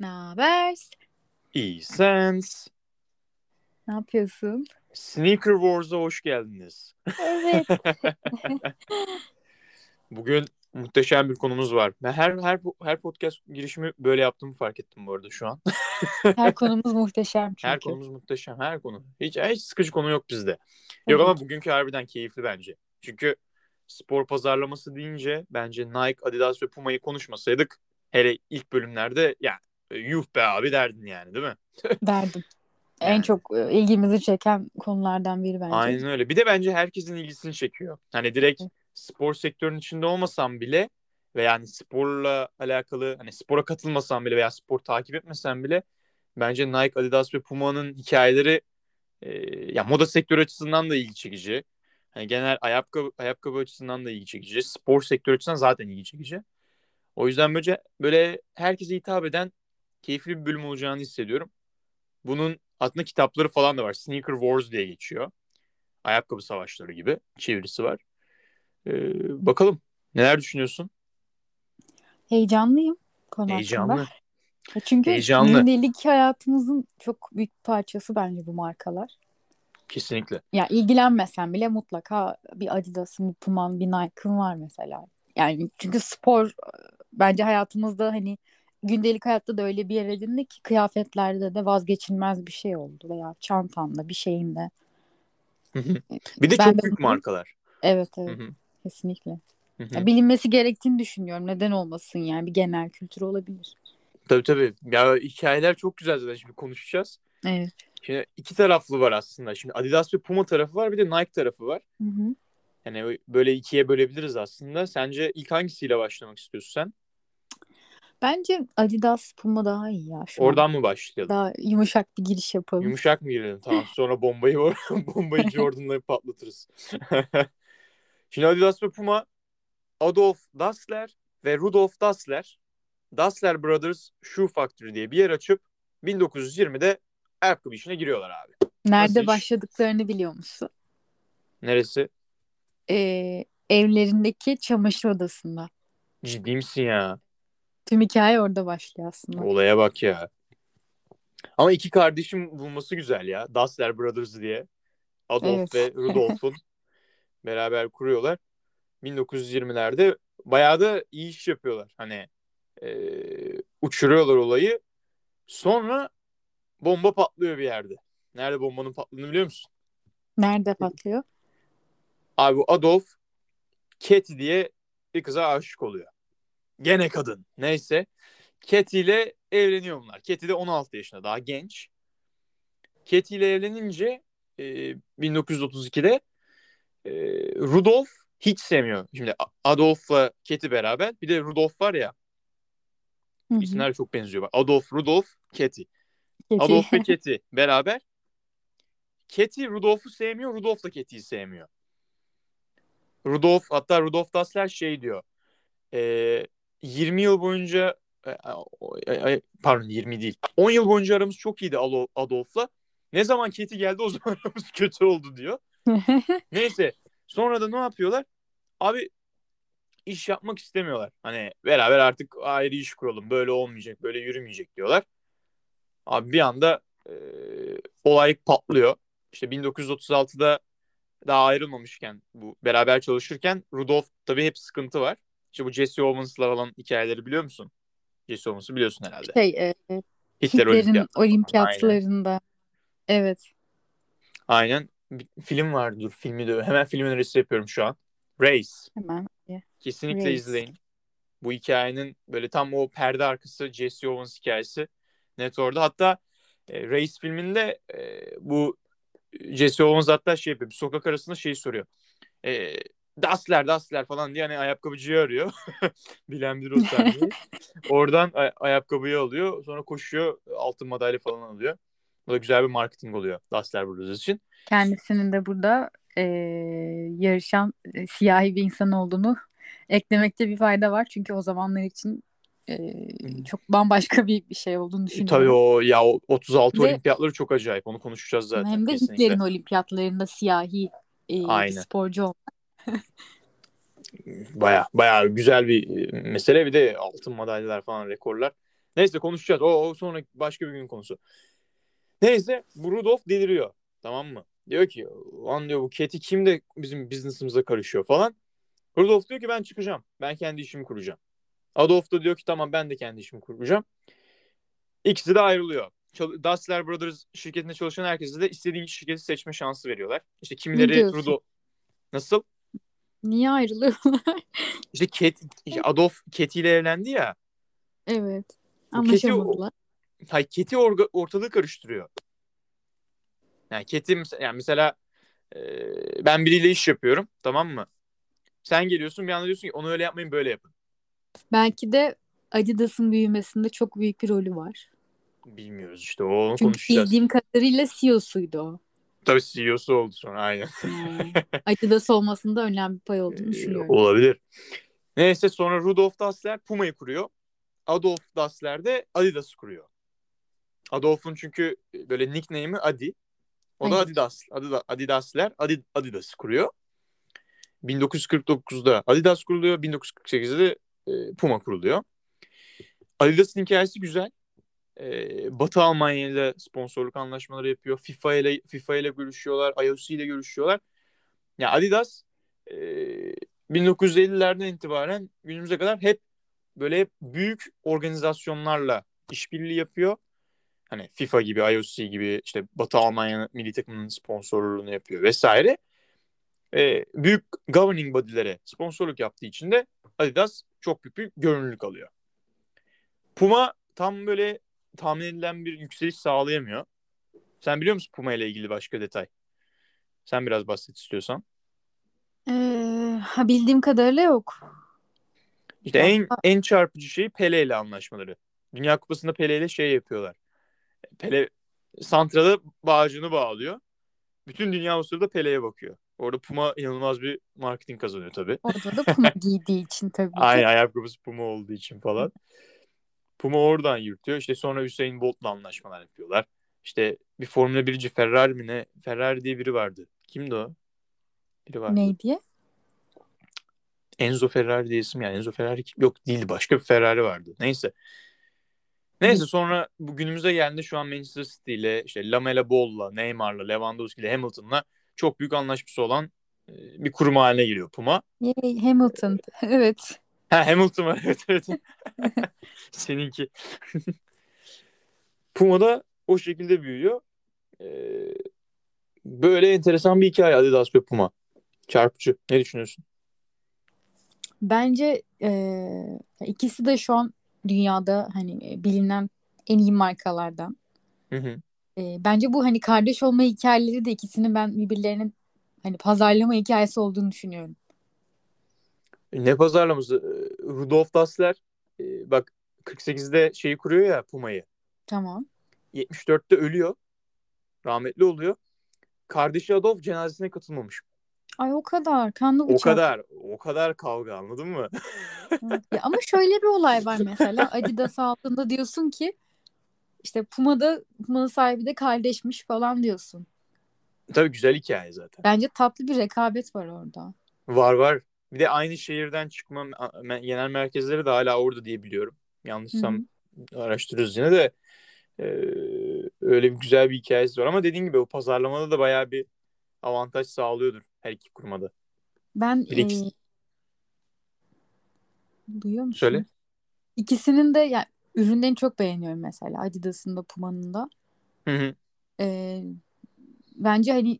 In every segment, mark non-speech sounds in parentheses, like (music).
Ne haber? İyi sens. Ne yapıyorsun? Sneaker Wars'a hoş geldiniz. Evet. (laughs) Bugün muhteşem bir konumuz var. Ben her her her podcast girişimi böyle yaptığımı fark ettim bu arada şu an. (laughs) Her konumuz muhteşem çünkü. Her konumuz muhteşem. Her konu. Hiç hiç sıkıcı konu yok bizde. Yok ama bugünkü harbiden keyifli bence. Çünkü spor pazarlaması deyince bence Nike, Adidas ve Puma'yı konuşmasaydık hele ilk bölümlerde ya yuh be abi derdin yani değil mi? (laughs) Derdim. En Yani. çok e, ilgimizi çeken konulardan biri bence. Aynen öyle. Bir de bence herkesin ilgisini çekiyor. Hani direkt spor sektörünün içinde olmasam bile ve yani sporla alakalı hani spora katılmasam bile veya spor takip etmesem bile bence Nike, Adidas ve Puma'nın hikayeleri e, ya moda sektörü açısından da ilgi çekici. Hani genel ayakkabı ayakkabı açısından da ilgi çekici. Spor sektörü açısından zaten ilgi çekici. O yüzden böyle böyle herkese hitap eden keyifli bir bölüm olacağını hissediyorum. Bunun aslında kitapları falan da var. Sneaker Wars diye geçiyor. Ayakkabı savaşları gibi çevirisi var. Ee, bakalım neler düşünüyorsun? Heyecanlıyım konu Heyecanlı. hakkında. E Çünkü Heyecanlı. gündelik hayatımızın çok büyük bir parçası bence bu markalar. Kesinlikle. Ya ilgilenmesen bile mutlaka bir Adidas'ın, bir Puma'nın, bir Nike'ın var mesela. Yani çünkü spor e, bence hayatımızda hani gündelik hayatta da öyle bir yer edindi ki kıyafetlerde de vazgeçilmez bir şey oldu veya çantanda bir şeyinde. bir de Ben çok de büyük markalar. Evet evet kesinlikle. Ya bilinmesi gerektiğini düşünüyorum. Neden olmasın yani bir genel kültür olabilir. Tabii tabii. Ya hikayeler çok güzel zaten şimdi konuşacağız. Evet. Şimdi iki taraflı var aslında. Şimdi Adidas ve Puma tarafı var bir de Nike tarafı var. Hı hı. Yani böyle ikiye bölebiliriz aslında. Sence ilk hangisiyle başlamak istiyorsun sen? Bence Adidas Puma daha iyi ya şu an. Oradan mı başlayalım? Daha yumuşak bir giriş yapalım. Yumuşak mı girelim? Tamam. (laughs) Sonra bombayı (laughs) bombayı (laughs) Jordan'la patlatırız. Şimdi Adidas ve Puma Adolf Dassler ve Rudolf Dassler Dassler Brothers Shoe Factory diye bir yer açıp 1920'de ayakkabı işine giriyorlar abi. Nerede Nasıl iş? başladıklarını biliyor musun? Neresi? Ee, evlerindeki çamaşır odasında. Ciddi misin ya? Tüm hikaye orada başlıyor aslında. Olaya bak ya. Ama iki kardeşim bulması güzel ya. Dassler Brothers diye. Adolf Evet. ve (laughs) Rudolf'un beraber kuruyorlar. 1920'lerde bayağı da iyi iş yapıyorlar. Hani e, uçuruyorlar olayı. Sonra bomba patlıyor bir yerde. Nerede bombanın patladığını biliyor musun? Nerede patlıyor? Abi bu Adolf Katie diye bir kıza aşık oluyor. Gene kadın. Neyse. Katie ile evleniyor bunlar. Katie de 16 yaşında. Daha genç. Katie ile evlenince e, 1932'de e, Rudolf hiç sevmiyor. Şimdi Adolf'la Katie beraber. Bir de Rudolf var ya. Hı hı. İsimler çok benziyor. Adolf, Rudolf. Peki. Adolf ve (laughs) Katie beraber. Katie Rudolf'u sevmiyor, Rudolf da Katie'yi sevmiyor. Rudolf hatta Rudolf Dassler şey diyor. e, 20 yıl boyunca e, e, pardon 20 değil. 10 yıl boyunca aramız çok iyiydi Adolf'la. Ne zaman Katie geldi o (laughs) zaman aramız kötü oldu diyor. (laughs) Neyse sonra da ne yapıyorlar? Abi iş yapmak istemiyorlar. Hani beraber artık ayrı iş kuralım. Böyle olmayacak, böyle yürümeyecek diyorlar. Abi bir anda e, olay patlıyor. İşte 1936'da daha ayrılmamışken bu beraber çalışırken Rudolf tabii hep sıkıntı var. İşte bu Jesse Owens'la falan hikayeleri biliyor musun? Jesse Owens'ı biliyorsun herhalde. şey, e, Hitler Hitler'in olimpiyat. olimpiyatlarında. Evet. Aynen. Bir film var dur filmi de hemen film önerisi yapıyorum şu an. Race. Hemen. Kesinlikle Race. izleyin. Bu hikayenin böyle tam o perde arkası Jesse Owens hikayesi net orada. Hatta e, Race filminde e, bu Jesse Owens hatta şey yapıyor. Bir sokak arasında şey soruyor. E, Dassler, Dassler falan diye hani ayakkabıcıyı arıyor. (laughs) Bilen bir sahneyi. (laughs) Oradan ay- ayakkabıyı alıyor. Sonra koşuyor. Altın madalya falan alıyor. Bu da güzel bir marketing oluyor Dassler Brothers için. Kendisinin de burada e, yarışan e, siyahi bir insan olduğunu eklemekte bir fayda var. Çünkü o zamanlar için e, çok bambaşka bir, bir şey olduğunu düşünüyorum. Tabii o ya o 36 Ve- olimpiyatları çok acayip. Onu konuşacağız zaten Hem de kesinlikle. Hitler'in olimpiyatlarında siyahi e, sporcu olmak. (laughs) Baya baya güzel bir e, mesele. Bir de altın madalyalar falan rekorlar. Neyse konuşacağız. O, o sonra başka bir gün konusu. Neyse bu Rudolf deliriyor. Tamam mı? Diyor ki lan diyor bu Keti kim de bizim business'ımıza karışıyor falan. Rudolf diyor ki ben çıkacağım. Ben kendi işimi kuracağım. Adolf da diyor ki tamam ben de kendi işimi kuracağım. İkisi de ayrılıyor. Dassler Brothers şirketinde çalışan herkese de istediğin şirketi seçme şansı veriyorlar. İşte kimileri Rudolf... Nasıl? Niye ayrılıyorlar? (laughs) İşte Ket, işte Adolf Keti ile evlendi ya. Evet. Anlaşamadılar. Hayır, Keti orga, ortalığı karıştırıyor. Yani Keti yani mesela e, ben biriyle iş yapıyorum tamam mı? Sen geliyorsun bir anda diyorsun ki onu öyle yapmayın böyle yapın. Belki de Adidas'ın büyümesinde çok büyük bir rolü var. Bilmiyoruz işte o Çünkü konuşacağız. bildiğim kadarıyla CEO'suydu o. Tabii CEO'su oldu sonra aynen. Yani, (laughs) Adidas olmasında önemli bir pay olduğunu düşünüyorum. Olabilir. Neyse sonra Rudolf Dassler Puma'yı kuruyor. Adolf Dassler de Adidas'ı kuruyor. Adolf'un çünkü böyle nickname'i Adi. O da Adidas. Adidas Adidas'ler Adidas'ı kuruyor. 1949'da Adidas kuruluyor. 1948'de e, Puma kuruluyor. Adidas'ın hikayesi güzel. E, Batı Almanya ile sponsorluk anlaşmaları yapıyor. FIFA ile FIFA ile görüşüyorlar. IOC ile görüşüyorlar. Ya Adidas e, 1950'lerden itibaren günümüze kadar hep böyle büyük organizasyonlarla işbirliği yapıyor. Hani FIFA gibi, IOC gibi işte Batı Almanya milli takımının sponsorluğunu yapıyor vesaire. Ee, büyük governing body'lere sponsorluk yaptığı için de Adidas çok büyük bir görünürlük alıyor. Puma tam böyle tahmin edilen bir yükseliş sağlayamıyor. Sen biliyor musun Puma ile ilgili başka detay? Sen biraz bahset istiyorsan. Ee, bildiğim kadarıyla yok. İşte en en çarpıcı şey Pele ile anlaşmaları. Dünya Kupası'nda Pele ile şey yapıyorlar. Pele Santra'da bağcını bağlıyor. Bütün dünya o sırada Pele'ye bakıyor. Orada Puma inanılmaz bir marketing kazanıyor tabii. Orada da Puma (laughs) giydiği için tabii. Aynen ayakkabısı Puma olduğu için falan. Puma oradan yürütüyor. İşte sonra Hüseyin Bolt'la anlaşmalar yapıyorlar. İşte bir Formula 1'ci Ferrari mi ne? Ferrari diye biri vardı. Kimdi o? Biri vardı. Ne diye? Enzo Ferrari diye isim yani. Enzo Ferrari yok değildi. Başka bir Ferrari vardı. Neyse. Neyse sonra bu günümüze geldi şu an Manchester City ile işte Lamela Ball'la, Neymar'la, Lewandowski ile Hamilton'la çok büyük anlaşması olan e, bir kurum haline geliyor Puma. Yay, Hamilton. (laughs) evet. Ha Hamilton var. (laughs) Evet evet. (laughs) Seninki. (laughs) Puma da o şekilde büyüyor. Ee, böyle enteresan bir hikaye Adidas ve Puma. Çarpıcı. Ne düşünüyorsun? Bence e, ikisi de şu an dünyada hani e, bilinen en iyi markalardan. Hı hı. E, bence bu hani kardeş olma hikayeleri de ikisinin ben birbirlerinin hani pazarlama hikayesi olduğunu düşünüyorum. Ne pazarlaması? Ee, Rudolf Dassler e, bak 48'de şeyi kuruyor ya Puma'yı. Tamam. 74'te ölüyor. Rahmetli oluyor. Kardeşi Adolf cenazesine katılmamış. Ay o kadar kanlı bıçak. O kadar o kadar kavga anladın mı? ya ama şöyle bir olay var mesela (laughs) Adidas altında diyorsun ki işte Puma'da Puma'nın sahibi de kardeşmiş falan diyorsun. Tabii güzel hikaye zaten. Bence tatlı bir rekabet var orada. Var var. Bir de aynı şehirden çıkma genel merkezleri de hala orada diye biliyorum. Yanlışsam Hı-hı. araştırırız yine de e, öyle bir güzel bir hikayesi var ama dediğin gibi o pazarlamada da bayağı bir avantaj sağlıyordur her iki kurmada. Ben e, duyuyor musun? Söyle. İkisinin de yani ürünlerini çok beğeniyorum mesela Adidas'ın da Puma'nın da. Hı hı. E, bence hani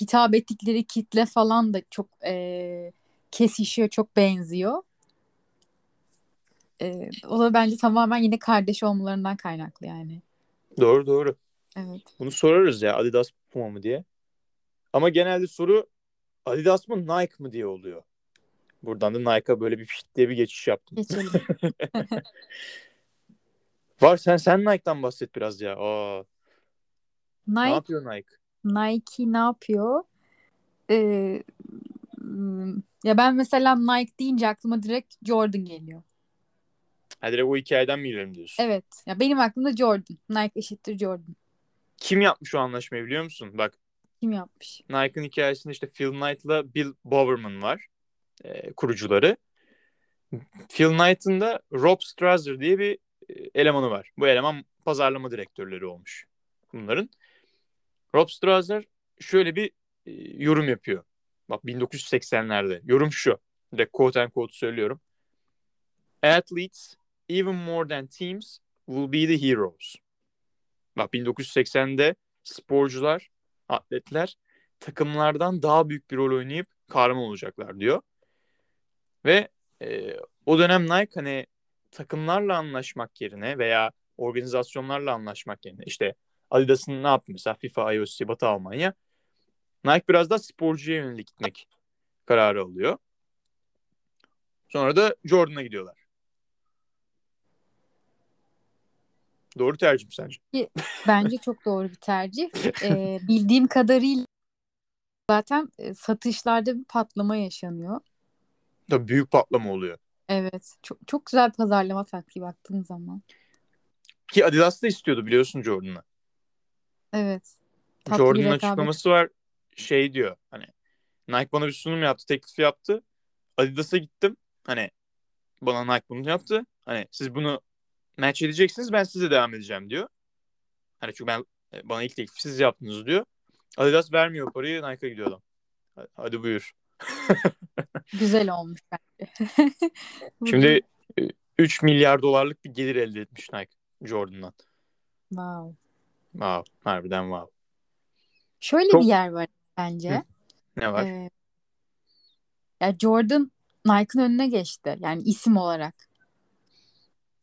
hitap ettikleri kitle falan da çok e, kesişiyor, çok benziyor. E, o da bence tamamen yine kardeş olmalarından kaynaklı yani. Doğru doğru. Evet. Bunu sorarız ya Adidas Puma mı diye. Ama genelde soru Adidas mı Nike mı diye oluyor. Buradan da Nike'a böyle bir pişt diye bir geçiş yaptım. Geçelim. (laughs) Var sen sen Nike'dan bahset biraz ya. Aa. Nike, ne yapıyor Nike? Nike ne yapıyor? Ee, ya ben mesela Nike deyince aklıma direkt Jordan geliyor. Ha direkt o hikayeden mi girelim diyorsun? Evet. Ya benim aklımda Jordan. Nike eşittir Jordan. Kim yapmış o anlaşmayı biliyor musun? Bak kim yapmış? Nike'ın hikayesinde işte Phil Knight'la Bill Bowerman var. E, kurucuları. Phil Knight'ın da Rob Strasser diye bir e, elemanı var. Bu eleman pazarlama direktörleri olmuş bunların. Rob Strasser şöyle bir e, yorum yapıyor. Bak 1980'lerde. Yorum şu. Direkt quote and quote söylüyorum. Athletes, even more than teams, will be the heroes. Bak 1980'de sporcular, atletler takımlardan daha büyük bir rol oynayıp kahraman olacaklar diyor. Ve e, o dönem Nike hani takımlarla anlaşmak yerine veya organizasyonlarla anlaşmak yerine işte Adidas'ın ne yaptı mesela FIFA, IOC, Batı Almanya Nike biraz da sporcuya yönelik gitmek kararı alıyor. Sonra da Jordan'a gidiyorlar. Doğru tercih mi sence? Bence çok doğru bir tercih. (laughs) Ee, bildiğim kadarıyla zaten e, satışlarda bir patlama yaşanıyor. Tabii büyük patlama oluyor. Evet. Çok, çok güzel bir pazarlama taktiği baktığın zaman. Ki Adidas da istiyordu biliyorsun Jordan'ı. Evet. Tatlı Jordan'ın açıklaması var. Şey diyor hani Nike bana bir sunum yaptı, teklif yaptı. Adidas'a gittim. Hani bana Nike bunu yaptı. Hani siz bunu match edeceksiniz ben size devam edeceğim diyor. Hani çünkü ben bana ilk teklifi siz yaptınız diyor. Adidas vermiyor parayı Nike'a gidiyor adam. Hadi buyur. (laughs) Güzel olmuş bence. (laughs) Şimdi 3 milyar dolarlık bir gelir elde etmiş Nike Jordan'dan. Wow. Wow. Harbiden wow. Şöyle Çok- bir yer var bence. Hı. Ne var? Ee, ya Jordan Nike'ın önüne geçti. Yani isim olarak.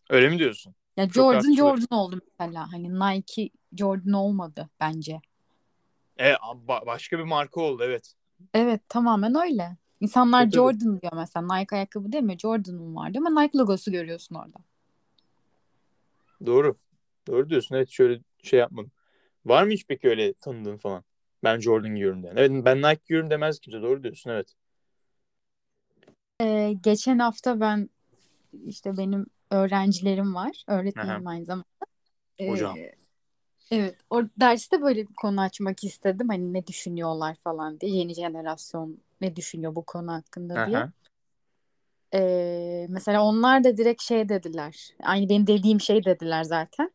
Öyle mi diyorsun? Ya Çok Jordan tartışılır. Jordan oldu mesela. Hani Nike Jordan olmadı bence. E, ba- başka bir marka oldu evet. Evet tamamen öyle. İnsanlar tabii. Jordan diyor mesela. Nike ayakkabı değil mi? Jordan'ın vardı ama Nike logosu görüyorsun orada. Doğru. Doğru diyorsun. Evet şöyle şey yapmadım. Var mı hiç peki öyle tanıdığın falan? Ben Jordan giyiyorum diyen. Evet ben Nike giyiyorum demez kimse. Doğru diyorsun evet. Ee, geçen hafta ben işte benim öğrencilerim var. Öğretmenim aynı zamanda. Ee, Hocam. evet. O derste böyle bir konu açmak istedim. Hani ne düşünüyorlar falan diye. Yeni jenerasyon ne düşünüyor bu konu hakkında diye. Aha. Ee, mesela onlar da direkt şey dediler. Aynı benim dediğim şey dediler zaten.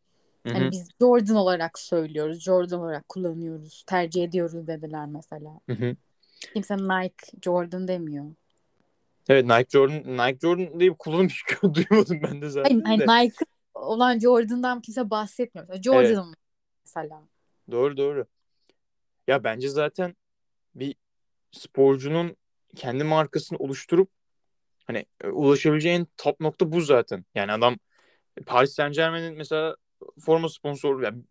Hani biz Jordan olarak söylüyoruz. Jordan olarak kullanıyoruz. Tercih ediyoruz dediler mesela. Hı hı. Kimse Nike Jordan demiyor. Evet Nike Jordan Nike Jordan diye bir kullanım hiç (laughs) duymadım ben de zaten Hani, de. Nike olan Jordan'dan kimse bahsetmiyor. Mesela Jordan mesela. Doğru doğru. Ya bence zaten bir sporcunun kendi markasını oluşturup hani e, ulaşabileceği en top nokta bu zaten. Yani adam Paris Saint-Germain'in mesela forma sponsoru yani,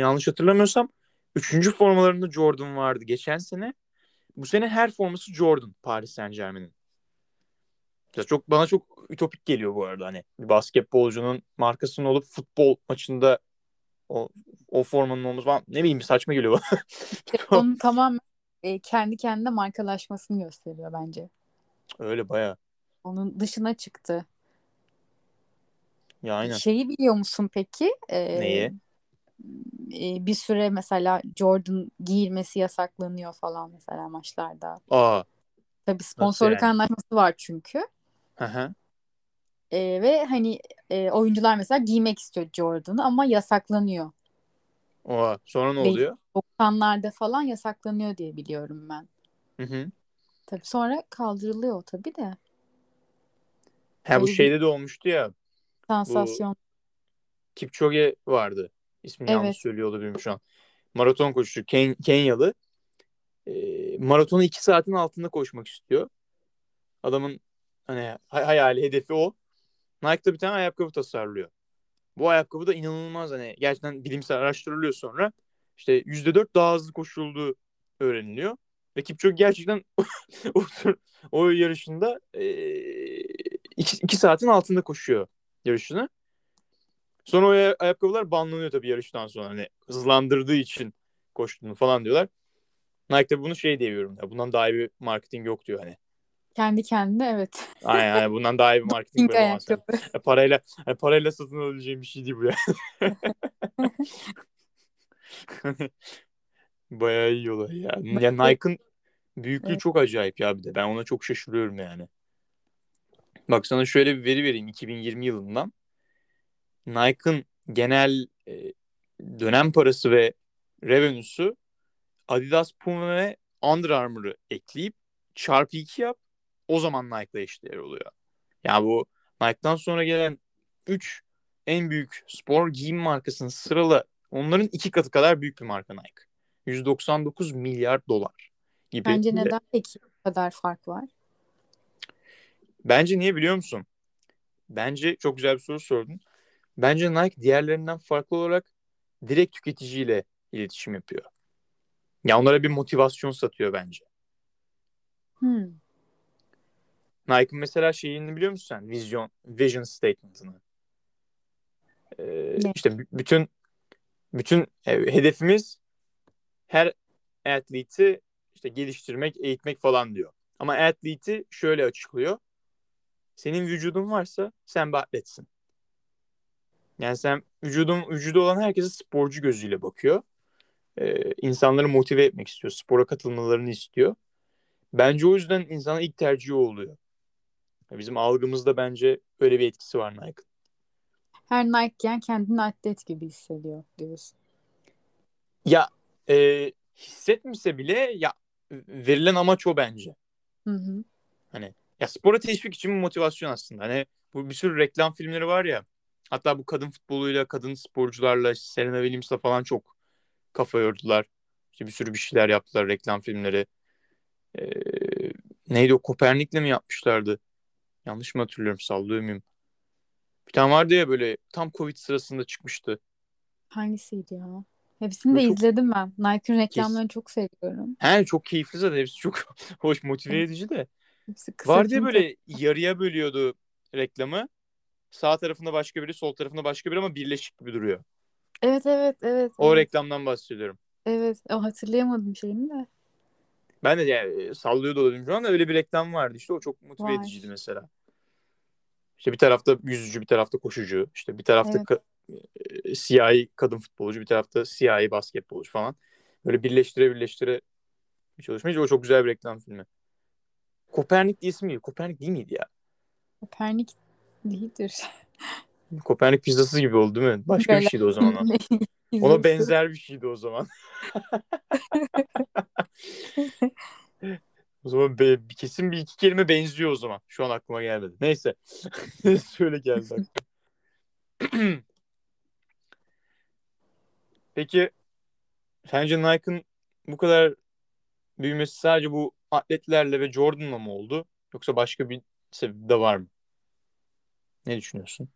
yanlış hatırlamıyorsam üçüncü formalarında Jordan vardı geçen sene. Bu sene her forması Jordan Paris Saint-Germain'in. Ya çok bana çok ütopik geliyor bu arada hani bir basketbolcunun markasının olup futbol maçında o o formanın olması falan ne bileyim saçma geliyor bana. (laughs) Onun tamamen e, kendi kendine markalaşmasını gösteriyor bence. Öyle baya. Onun dışına çıktı. Ya aynen. Şeyi biliyor musun peki? Ee, Neyi? e, bir süre mesela Jordan giyilmesi yasaklanıyor falan mesela maçlarda. Aa. Tabii sponsorluk yani? anlaşması var çünkü. Hı hı. Ee, ve hani e, oyuncular mesela giymek istiyor Jordan'ı ama yasaklanıyor. Oha. Sonra ne oluyor? 90'larda falan yasaklanıyor diye biliyorum ben. Hı hı. Tabii sonra kaldırılıyor tabii de. Ha bu şeyde de olmuştu ya. Sansasyon. Kipchoge vardı. İsmini yanlış Evet. söylüyor olabilirim şu an. Maraton koşucu Ken- Kenyalı. Ee, maratonu iki saatin altında koşmak istiyor. Adamın hani hay- hayali, hedefi o. Nike'da bir tane ayakkabı tasarlıyor. Bu ayakkabı da inanılmaz hani gerçekten bilimsel araştırılıyor sonra. İşte %4 daha hızlı koşulduğu öğreniliyor. Ve Kipchoge gerçekten (laughs) o, tur- o yarışında ee, iki, iki saatin altında koşuyor yarışını. Sonra o aya- ayakkabılar banlanıyor tabii yarıştan sonra. Hani hızlandırdığı için koştuğunu falan diyorlar. Nike de bunu şey diye yorumluyor. Bundan daha iyi bir marketing yok diyor hani. Kendi kendine evet. Aynen, aynen. bundan daha iyi bir marketing yapamazsın. ayakkabı. E, parayla e, parayla satın alabileceğim bir şey değil bu ya. (laughs) Bayağı iyi olay ya. Ya Nike'ın büyüklüğü Evet. çok acayip ya bir de. Ben ona çok şaşırıyorum yani. Bak sana şöyle bir veri vereyim 2020 yılından. Nike'ın genel e, dönem parası ve revenue'su Adidas, Puma ve Under Armour'ı ekleyip çarpı 2 yap o zaman Nike'la eşdeğer oluyor. Yani bu Nike'dan sonra gelen 3 en büyük spor giyim markasının sıralı onların iki katı kadar büyük bir marka Nike. 199 milyar dolar gibi. Bence neden peki bu kadar fark var? Bence niye biliyor musun? Bence çok güzel bir soru sordun. Bence Nike diğerlerinden farklı olarak direkt tüketiciyle iletişim yapıyor. Ya onlara bir motivasyon satıyor bence. Hmm. Nike'ın mesela şeyini biliyor musun sen? Vizyon, vision statement'ını. Ee, Ne? işte bütün bütün e, hedefimiz her atleti işte geliştirmek, eğitmek falan diyor. Ama atleti şöyle açıklıyor. Senin vücudun varsa sen bir atletsin. Yani sen vücudun vücudu olan herkese sporcu gözüyle bakıyor. Ee, insanları motive etmek istiyor. Spora katılmalarını istiyor. Bence o yüzden insana ilk tercihi oluyor. Bizim algımızda bence öyle bir etkisi var Nike'ın. Her Nike giyen kendini atlet gibi hissediyor diyorsun. Ya e, hissetmese bile ya verilen amaç o bence. Hı hı. Hani ya spora teşvik için bir motivasyon aslında. Hani bu bir sürü reklam filmleri var ya. Hatta bu kadın futboluyla, kadın sporcularla, işte Serena Williams'la falan çok kafa yordular. İşte bir sürü bir şeyler yaptılar reklam filmleri. Ee, neydi o Kopernik'le mi yapmışlardı? Yanlış mı hatırlıyorum sallıyor muyum? Bir tane vardı ya böyle tam Covid sırasında çıkmıştı. Hangisiydi ya? Hepsini de Böyle çok- izledim ben. Nike'ın reklamlarını çok seviyorum. He çok keyifli zaten hepsi çok (laughs) hoş motive edici de. Film böyle yarıya bölüyordu reklamı. Sağ tarafında başka biri, sol tarafında başka biri ama birleşik gibi duruyor. Evet evet evet. O evet. reklamdan bahsediyorum. Evet. O hatırlayamadım şeyini de. Ben de yani sallıyor da olabilirim şu anda öyle bir reklam vardı işte o çok motive Var. ediciydi mesela. İşte bir tarafta yüzücü, bir tarafta koşucu, işte bir tarafta Evet. ka- e, siyahi kadın futbolcu, bir tarafta siyahi basketbolcu falan. Böyle birleştire birleştire bir çalışma. O çok güzel bir reklam filmi. Kopernik diye ismi Kopernik değil miydi ya? Kopernik değildir. (laughs) Kopernik pizzası gibi oldu değil mi? Başka bir Böyle- şeydi o zaman. (laughs) Ona benzer bir şeydi o zaman. (laughs) O zaman be, kesin bir iki kelime benziyor o zaman. Şu an aklıma gelmedi. Neyse. Söyle geldi. (clears throat) Peki sence Nike'ın bu kadar büyümesi sadece bu atletlerle ve Jordan'la mı oldu? Yoksa başka bir sebebi de var mı? Ne düşünüyorsun?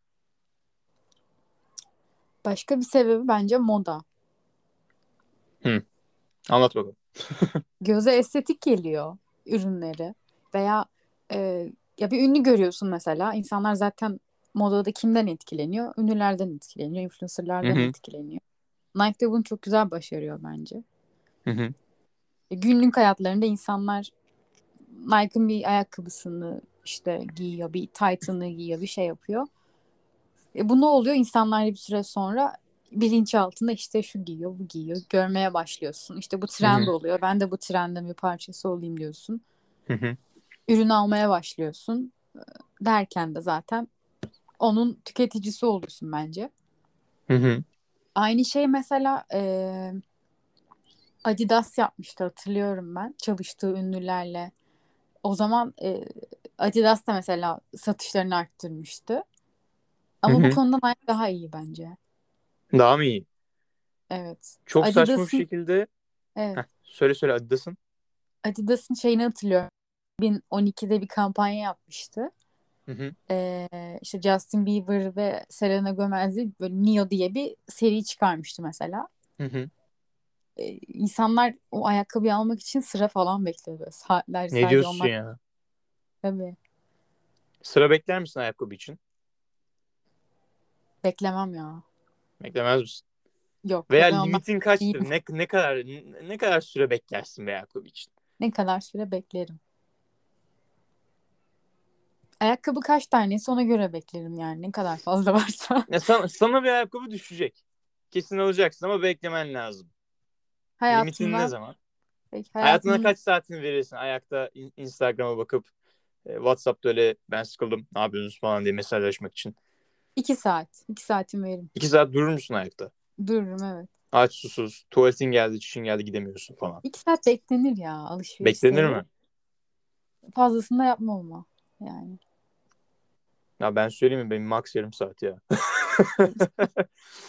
Başka bir sebebi bence moda. Anlat bakalım. (laughs) Göze estetik geliyor ürünleri. Veya e, ya bir ünlü görüyorsun mesela. İnsanlar zaten modada kimden etkileniyor? Ünlülerden etkileniyor, influencerlardan Hı hı. etkileniyor. Nike de bunu çok güzel başarıyor bence. Hı hı. E, Günlük hayatlarında insanlar Nike'ın bir ayakkabısını işte giyiyor, bir Titan'ı giyiyor, bir şey yapıyor. E bu ne oluyor? İnsanlar bir süre sonra bilinç altında işte şu giyiyor, bu giyiyor. Görmeye başlıyorsun. İşte bu trend Hı hı. oluyor. Ben de bu trendin bir parçası olayım diyorsun. Hı hı. Ürün almaya başlıyorsun. E, Derken de zaten onun tüketicisi oluyorsun bence. Hı hı. Aynı şey mesela e, Adidas yapmıştı hatırlıyorum ben çalıştığı ünlülerle. O zaman e, Adidas da mesela satışlarını arttırmıştı. Ama Hı bu konuda Nike daha iyi bence. Daha mı iyi? Evet. Çok saçma bir Adidas'ın şekilde. evet. Heh, söyle söyle Adidas'ın. Adidas'ın şeyini hatırlıyorum. 2012'de bir kampanya yapmıştı. Hı hı. Ee, işte Justin Bieber ve Selena Gomez'i böyle Neo diye bir seri çıkarmıştı mesela. Hı hı. Ee, insanlar o ayakkabıyı almak için sıra falan bekliyor böyle saatler Ne diyorsun onlar. ya? Tabii. Sıra bekler misin ayakkabı için? Beklemem ya. Beklemez misin? Yok. Veya limitin kaçtır? iyiyim. Ne ne kadar ne, ne kadar süre beklersin bir ayakkabı için? Ne kadar süre beklerim. Ayakkabı kaç tanesi ona göre beklerim yani. Ne kadar fazla (laughs) varsa. Ya sana, sana bir ayakkabı düşecek. Kesin alacaksın ama beklemen lazım. Limitin ne Hayatımda zaman? peki Hayatına hayatımın kaç saatini verirsin ayakta in- Instagram'a bakıp e, WhatsApp'ta öyle ben sıkıldım ne yapıyorsunuz falan diye mesajlaşmak için. İki saat. İki saatim veririm. İki saat durur musun ayakta? Dururum evet. Aç susuz. Tuvaletin geldi, çişin geldi gidemiyorsun falan. İki saat beklenir ya alışveriş. Beklenir mi? Fazlasını da yapma olma. Yani. Ya ben söyleyeyim mi benim max yarım saat ya. (laughs)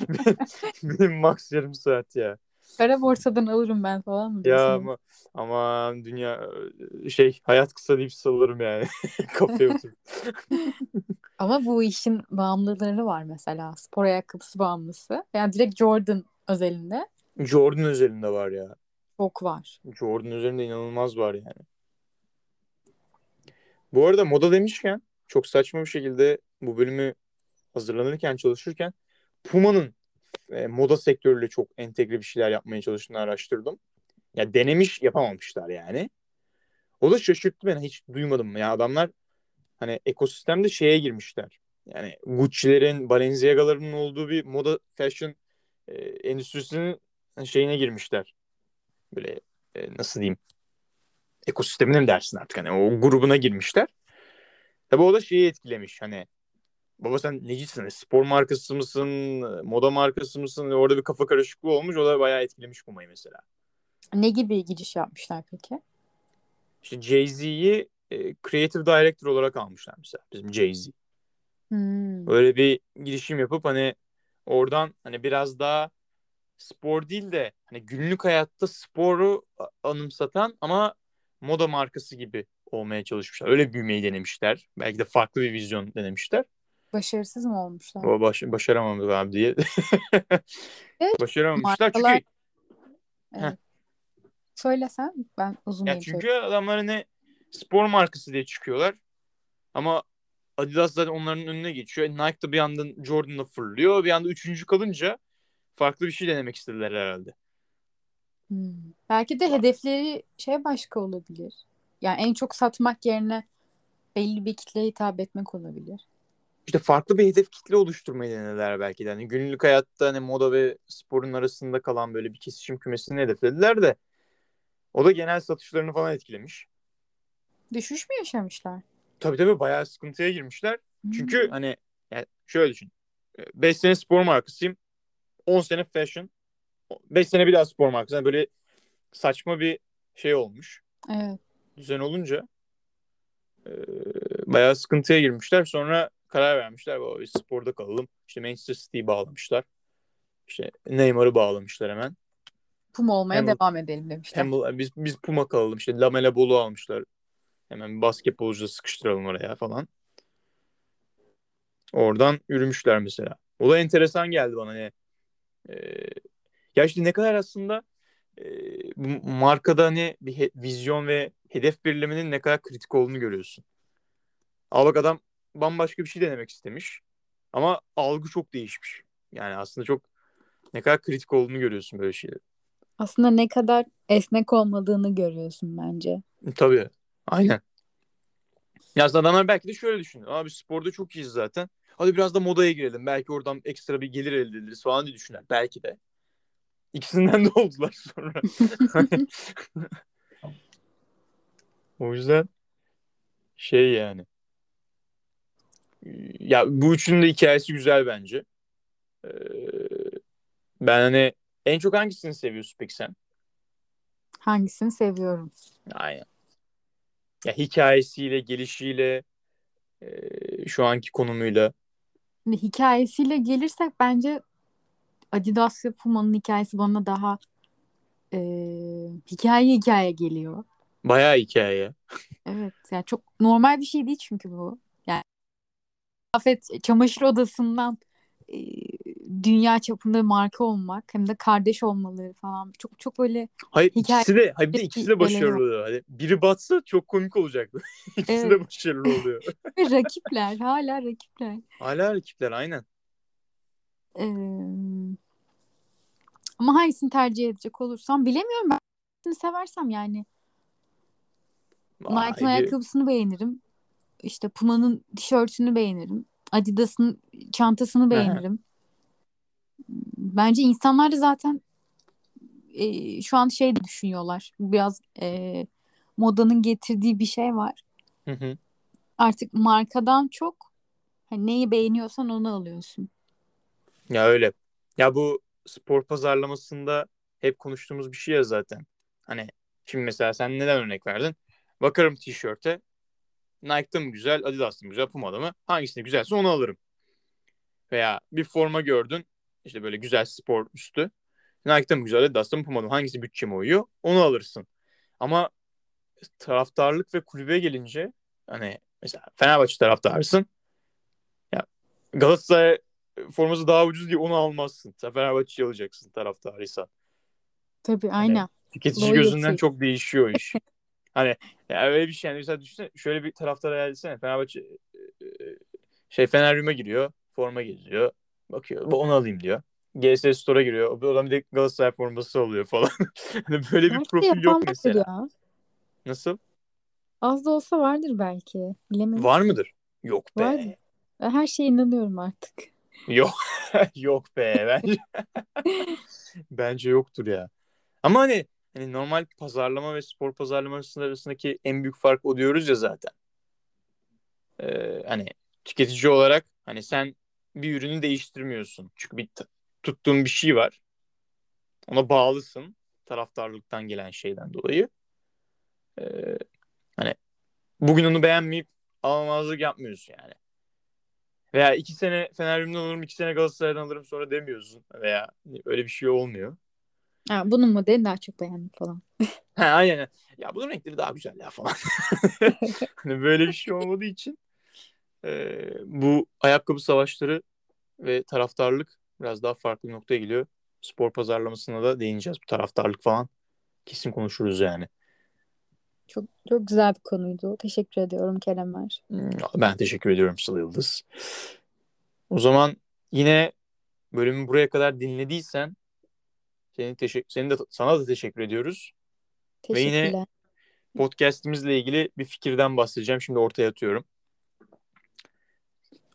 (laughs) benim max yarım saat ya. Kara borsadan alırım ben falan mı Ya ama aman dünya şey hayat kısa deyip sallarım yani. (laughs) Kafaya oturup. (laughs) Ama bu işin bağımlıları var mesela. Spor ayakkabısı bağımlısı. Yani direkt Jordan özelinde Jordan özelinde var ya. çok var. Jordan üzerinde inanılmaz var yani. Bu arada moda demişken çok saçma bir şekilde bu bölümü hazırlanırken çalışırken Puma'nın e, moda sektörüyle çok entegre bir şeyler yapmaya çalıştığını araştırdım. Ya denemiş yapamamışlar yani. O da şaşırttı beni hiç duymadım ya adamlar hani ekosistemde şeye girmişler. Yani Gucci'lerin, Balenciaga'ların olduğu bir moda fashion e, endüstrisinin şeyine girmişler. Böyle e, nasıl diyeyim? Ekosistemine mi dersin artık hani o grubuna girmişler. Tabii o da şeyi etkilemiş hani baba sen necisin? Spor markası mısın? Moda markası mısın? Orada bir kafa karışıklığı olmuş. O da bayağı etkilemiş Puma'yı mesela. Ne gibi giriş yapmışlar peki? İşte Jay-Z'yi e, Creative Director olarak almışlar mesela. Bizim Jay-Z. Hmm. Öyle bir girişim yapıp hani oradan hani biraz daha spor değil de hani günlük hayatta sporu anımsatan ama moda markası gibi olmaya çalışmışlar. Öyle büyümeyi denemişler. Belki de farklı bir vizyon denemişler. Başarısız mı olmuşlar? Ama baş, başaramamış abi diye. Evet, Başaramamışlar markalar- çünkü Evet. Söylesen ben uzun ya benim çünkü adamlar hani spor markası diye çıkıyorlar. Ama Adidas zaten onların önüne geçiyor. E, Nike da bir yandan Jordan'la fırlıyor. Bir anda üçüncü kalınca farklı bir şey denemek istediler herhalde. Hmm. Belki de hedefleri şey başka olabilir. Yani en çok satmak yerine belli bir kitleye hitap etmek olabilir. İşte farklı bir hedef kitle oluşturmayı denediler belki de. Hani günlük hayatta hani moda ve sporun arasında kalan böyle bir kesişim kümesini hedeflediler de o da genel satışlarını falan etkilemiş. Düşüş mü yaşamışlar? Tabii tabii bayağı sıkıntıya girmişler. Hmm. Çünkü hani yani şöyle düşün. 5 sene spor markasıyım. 10 sene fashion. 5 sene bir daha spor markası. Yani böyle saçma bir şey olmuş. Evet. Düzen olunca e, bayağı sıkıntıya girmişler. Sonra karar vermişler. "Baba Biz sporda kalalım. İşte Manchester City'yi bağlamışlar. İşte Neymar'ı bağlamışlar hemen. Puma olmaya Hem- devam edelim demişler. Hem biz biz Puma kalalım. İşte Lamela Bolu almışlar. Hemen basketbolcu sıkıştıralım oraya falan. Oradan yürümüşler mesela. O da enteresan geldi bana. Hani, e, ya işte ne kadar aslında e, bu markada hani bir he- vizyon ve hedef belirlemenin ne kadar kritik olduğunu görüyorsun. Al bak adam bambaşka bir şey denemek istemiş. Ama algı çok değişmiş. Yani aslında çok ne kadar kritik olduğunu görüyorsun böyle şeyleri. Aslında ne kadar esnek olmadığını görüyorsun bence. Tabii. Aynen. Ya aslında adamlar belki de şöyle düşünüyor. Abi sporda çok iyiyiz zaten. Hadi biraz da modaya girelim. Belki oradan ekstra bir gelir elde ederiz falan diye düşünler. Belki de. İkisinden de (laughs) oldular sonra. (laughs) o yüzden şey yani. Ya bu üçünün de hikayesi güzel bence. Ee, ben hani en çok hangisini seviyorsun peki sen? Hangisini seviyorum? Aynen. Ya hikayesiyle, gelişiyle, e, şu anki konumuyla. Şimdi hikayesiyle gelirsek bence Adidas ve Puma'nın hikayesi bana daha e, hikaye hikaye geliyor. Bayağı hikaye. Evet yani çok normal bir şey değil çünkü bu. Yani kıyafet çamaşır odasından e, dünya çapında marka olmak hem de kardeş olmaları falan çok çok böyle Hayır Hikaye- ikisi de, hayır bir de ikisi de başarılı oluyor. Hani biri batsa çok komik olacaktı. (laughs) ikisi de Evet. başarılı oluyor. (laughs) rakipler hala rakipler. Hala rakipler aynen. Ee, ama hangisini tercih edecek olursam bilemiyorum ben. Hangisini seversem yani. Nike'ın ayakkabısını beğenirim. İşte Puma'nın tişörtünü beğenirim. Adidas'ın çantasını beğenirim. Bence insanlar da zaten e, şu an şey düşünüyorlar. Biraz e, modanın getirdiği bir şey var. Hı hı. Artık markadan çok Hani neyi beğeniyorsan onu alıyorsun. Ya öyle. Ya bu spor pazarlamasında hep konuştuğumuz bir şey ya zaten. Hani şimdi mesela sen neden örnek verdin? Bakarım tişörte. Nike'da mı güzel, Adidas'ta mı güzel, Puma'da mı? Hangisini güzelse onu alırım. Veya bir forma gördün. işte böyle güzel spor üstü. Nike'da mı güzel, Adidas'ta mı, Puma'da mı? Hangisi bütçeme uyuyor? Onu alırsın. Ama taraftarlık ve kulübe gelince hani mesela Fenerbahçe taraftarısın. Ya Galatasaray forması daha ucuz diye onu almazsın. Sen Fenerbahçe'yi alacaksın taraftarıysan. Tabii aynen. Tüketici Loyalty. gözünden çok değişiyor iş. hani ya öyle bir şey yani mesela düşünsene şöyle bir taraftar hayal etsene Fenerbahçe e, e, şey Feneryum'a giriyor forma geziyor bakıyor onu alayım diyor. GS Store'a giriyor. O adam bir de Galatasaray forması alıyor falan. (laughs) hani böyle bir Belki profil yok mesela. ya. Nasıl? Az da olsa vardır belki. Bilemeyiz. Var mıdır? Yok be. Vardır. Her şeye inanıyorum artık. Yok. (laughs) Yok be. Bence (laughs) bence yoktur ya. Ama hani hani normal pazarlama ve spor pazarlaması arasındaki en büyük fark o diyoruz ya zaten. Ee, hani tüketici olarak hani sen bir ürünü değiştirmiyorsun. Çünkü bir tuttuğun bir şey var. Ona bağlısın. Taraftarlıktan gelen şeyden dolayı. Ee, hani bugün onu beğenmeyip almamazlık yapmıyorsun yani. Veya iki sene Fenerbahçe'den alırım, iki sene Galatasaray'dan alırım sonra demiyorsun. Veya öyle bir şey olmuyor. Ha, bunun modelini daha çok beğendim falan. (laughs) Ha, aynen. Ya bunun renkleri daha güzel ya falan. (laughs) hani böyle bir şey olmadığı için e, bu ayakkabı savaşları ve taraftarlık biraz daha farklı bir noktaya geliyor. Spor pazarlamasına da değineceğiz. Bu taraftarlık falan kesin konuşuruz yani. Çok çok güzel bir konuydu. Teşekkür ediyorum Keremer. Hmm, Ben teşekkür ediyorum Sıla Yıldız. O zaman yine bölümü buraya kadar dinlediysen senin teşekkür senin de sana da teşekkür ediyoruz. Ve yine-. Podcast'imizle ilgili bir fikirden bahsedeceğim. Şimdi ortaya atıyorum.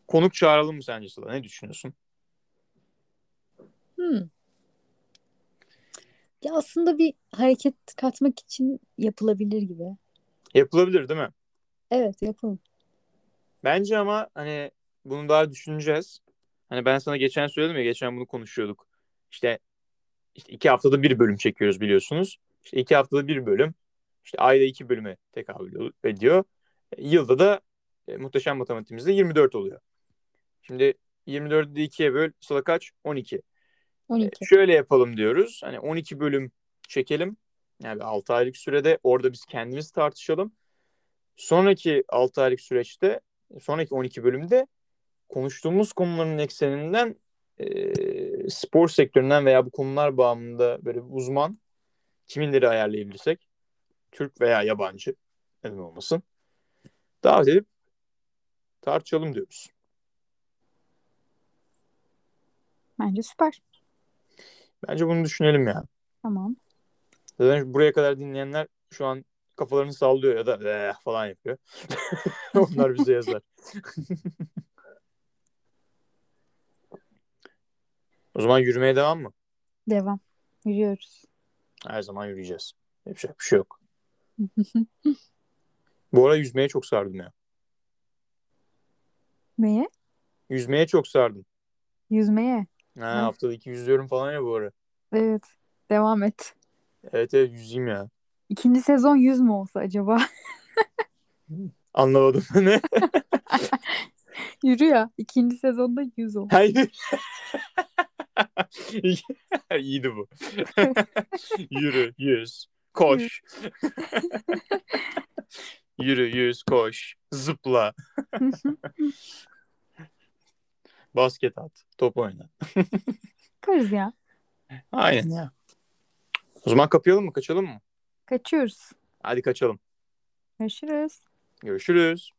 Konuk çağıralım mı sence Sıla? Ne düşünüyorsun? Hmm. Ya aslında bir hareket katmak için yapılabilir gibi. Yapılabilir değil mi? Evet yapalım. Bence ama hani bunu daha düşüneceğiz. Hani ben sana geçen söyledim ya geçen bunu konuşuyorduk. İşte, işte iki haftada bir bölüm çekiyoruz biliyorsunuz. İşte iki haftada bir bölüm. İşte ayda iki bölüme tekabül ediyor. E, Yılda da e, muhteşem matematiğimizde 24 oluyor. Şimdi 24'ü de ikiye böl. Sıla kaç? 12. 12. Şöyle yapalım diyoruz. Hani 12 bölüm çekelim. Yani 6 aylık sürede orada biz kendimiz tartışalım. Sonraki 6 aylık süreçte, sonraki 12 bölümde konuştuğumuz konuların ekseninden e, spor sektöründen veya bu konular bağımında böyle bir uzman kiminleri ayarlayabilirsek Türk veya yabancı neden olmasın davet edip tartışalım diyoruz. Bence süper. Bence bunu düşünelim ya. Tamam. Zaten buraya kadar dinleyenler şu an kafalarını sallıyor ya da "Eh" falan yapıyor. (laughs) Onlar bize yazar. (laughs) o zaman yürümeye devam mı? Devam. Yürüyoruz. Her zaman yürüyeceğiz. Yapacak bir şey yok. (laughs) Bu ara yüzmeye çok sardım ya. Neye? Yüzmeye çok sardım. Yüzmeye. Ha, Ha. haftada iki yüzüyorum falan ya bu ara. Evet. Devam et. Evet evet yüzeyim ya. İkinci sezon yüz mü olsa acaba? (laughs) Anlamadım. (laughs) ne? Yürü ya. İkinci sezonda yüz ol. Hayır. (laughs) İyiydi bu. (laughs) Yürü, yüz, koş. (laughs) Yürü, yüz, koş. Zıpla. Basket at. Top oyna. Yaparız ya. Aynen ya. O zaman kapayalım mı? Kaçalım mı? Kaçıyoruz. Hadi kaçalım. Görüşürüz. Görüşürüz.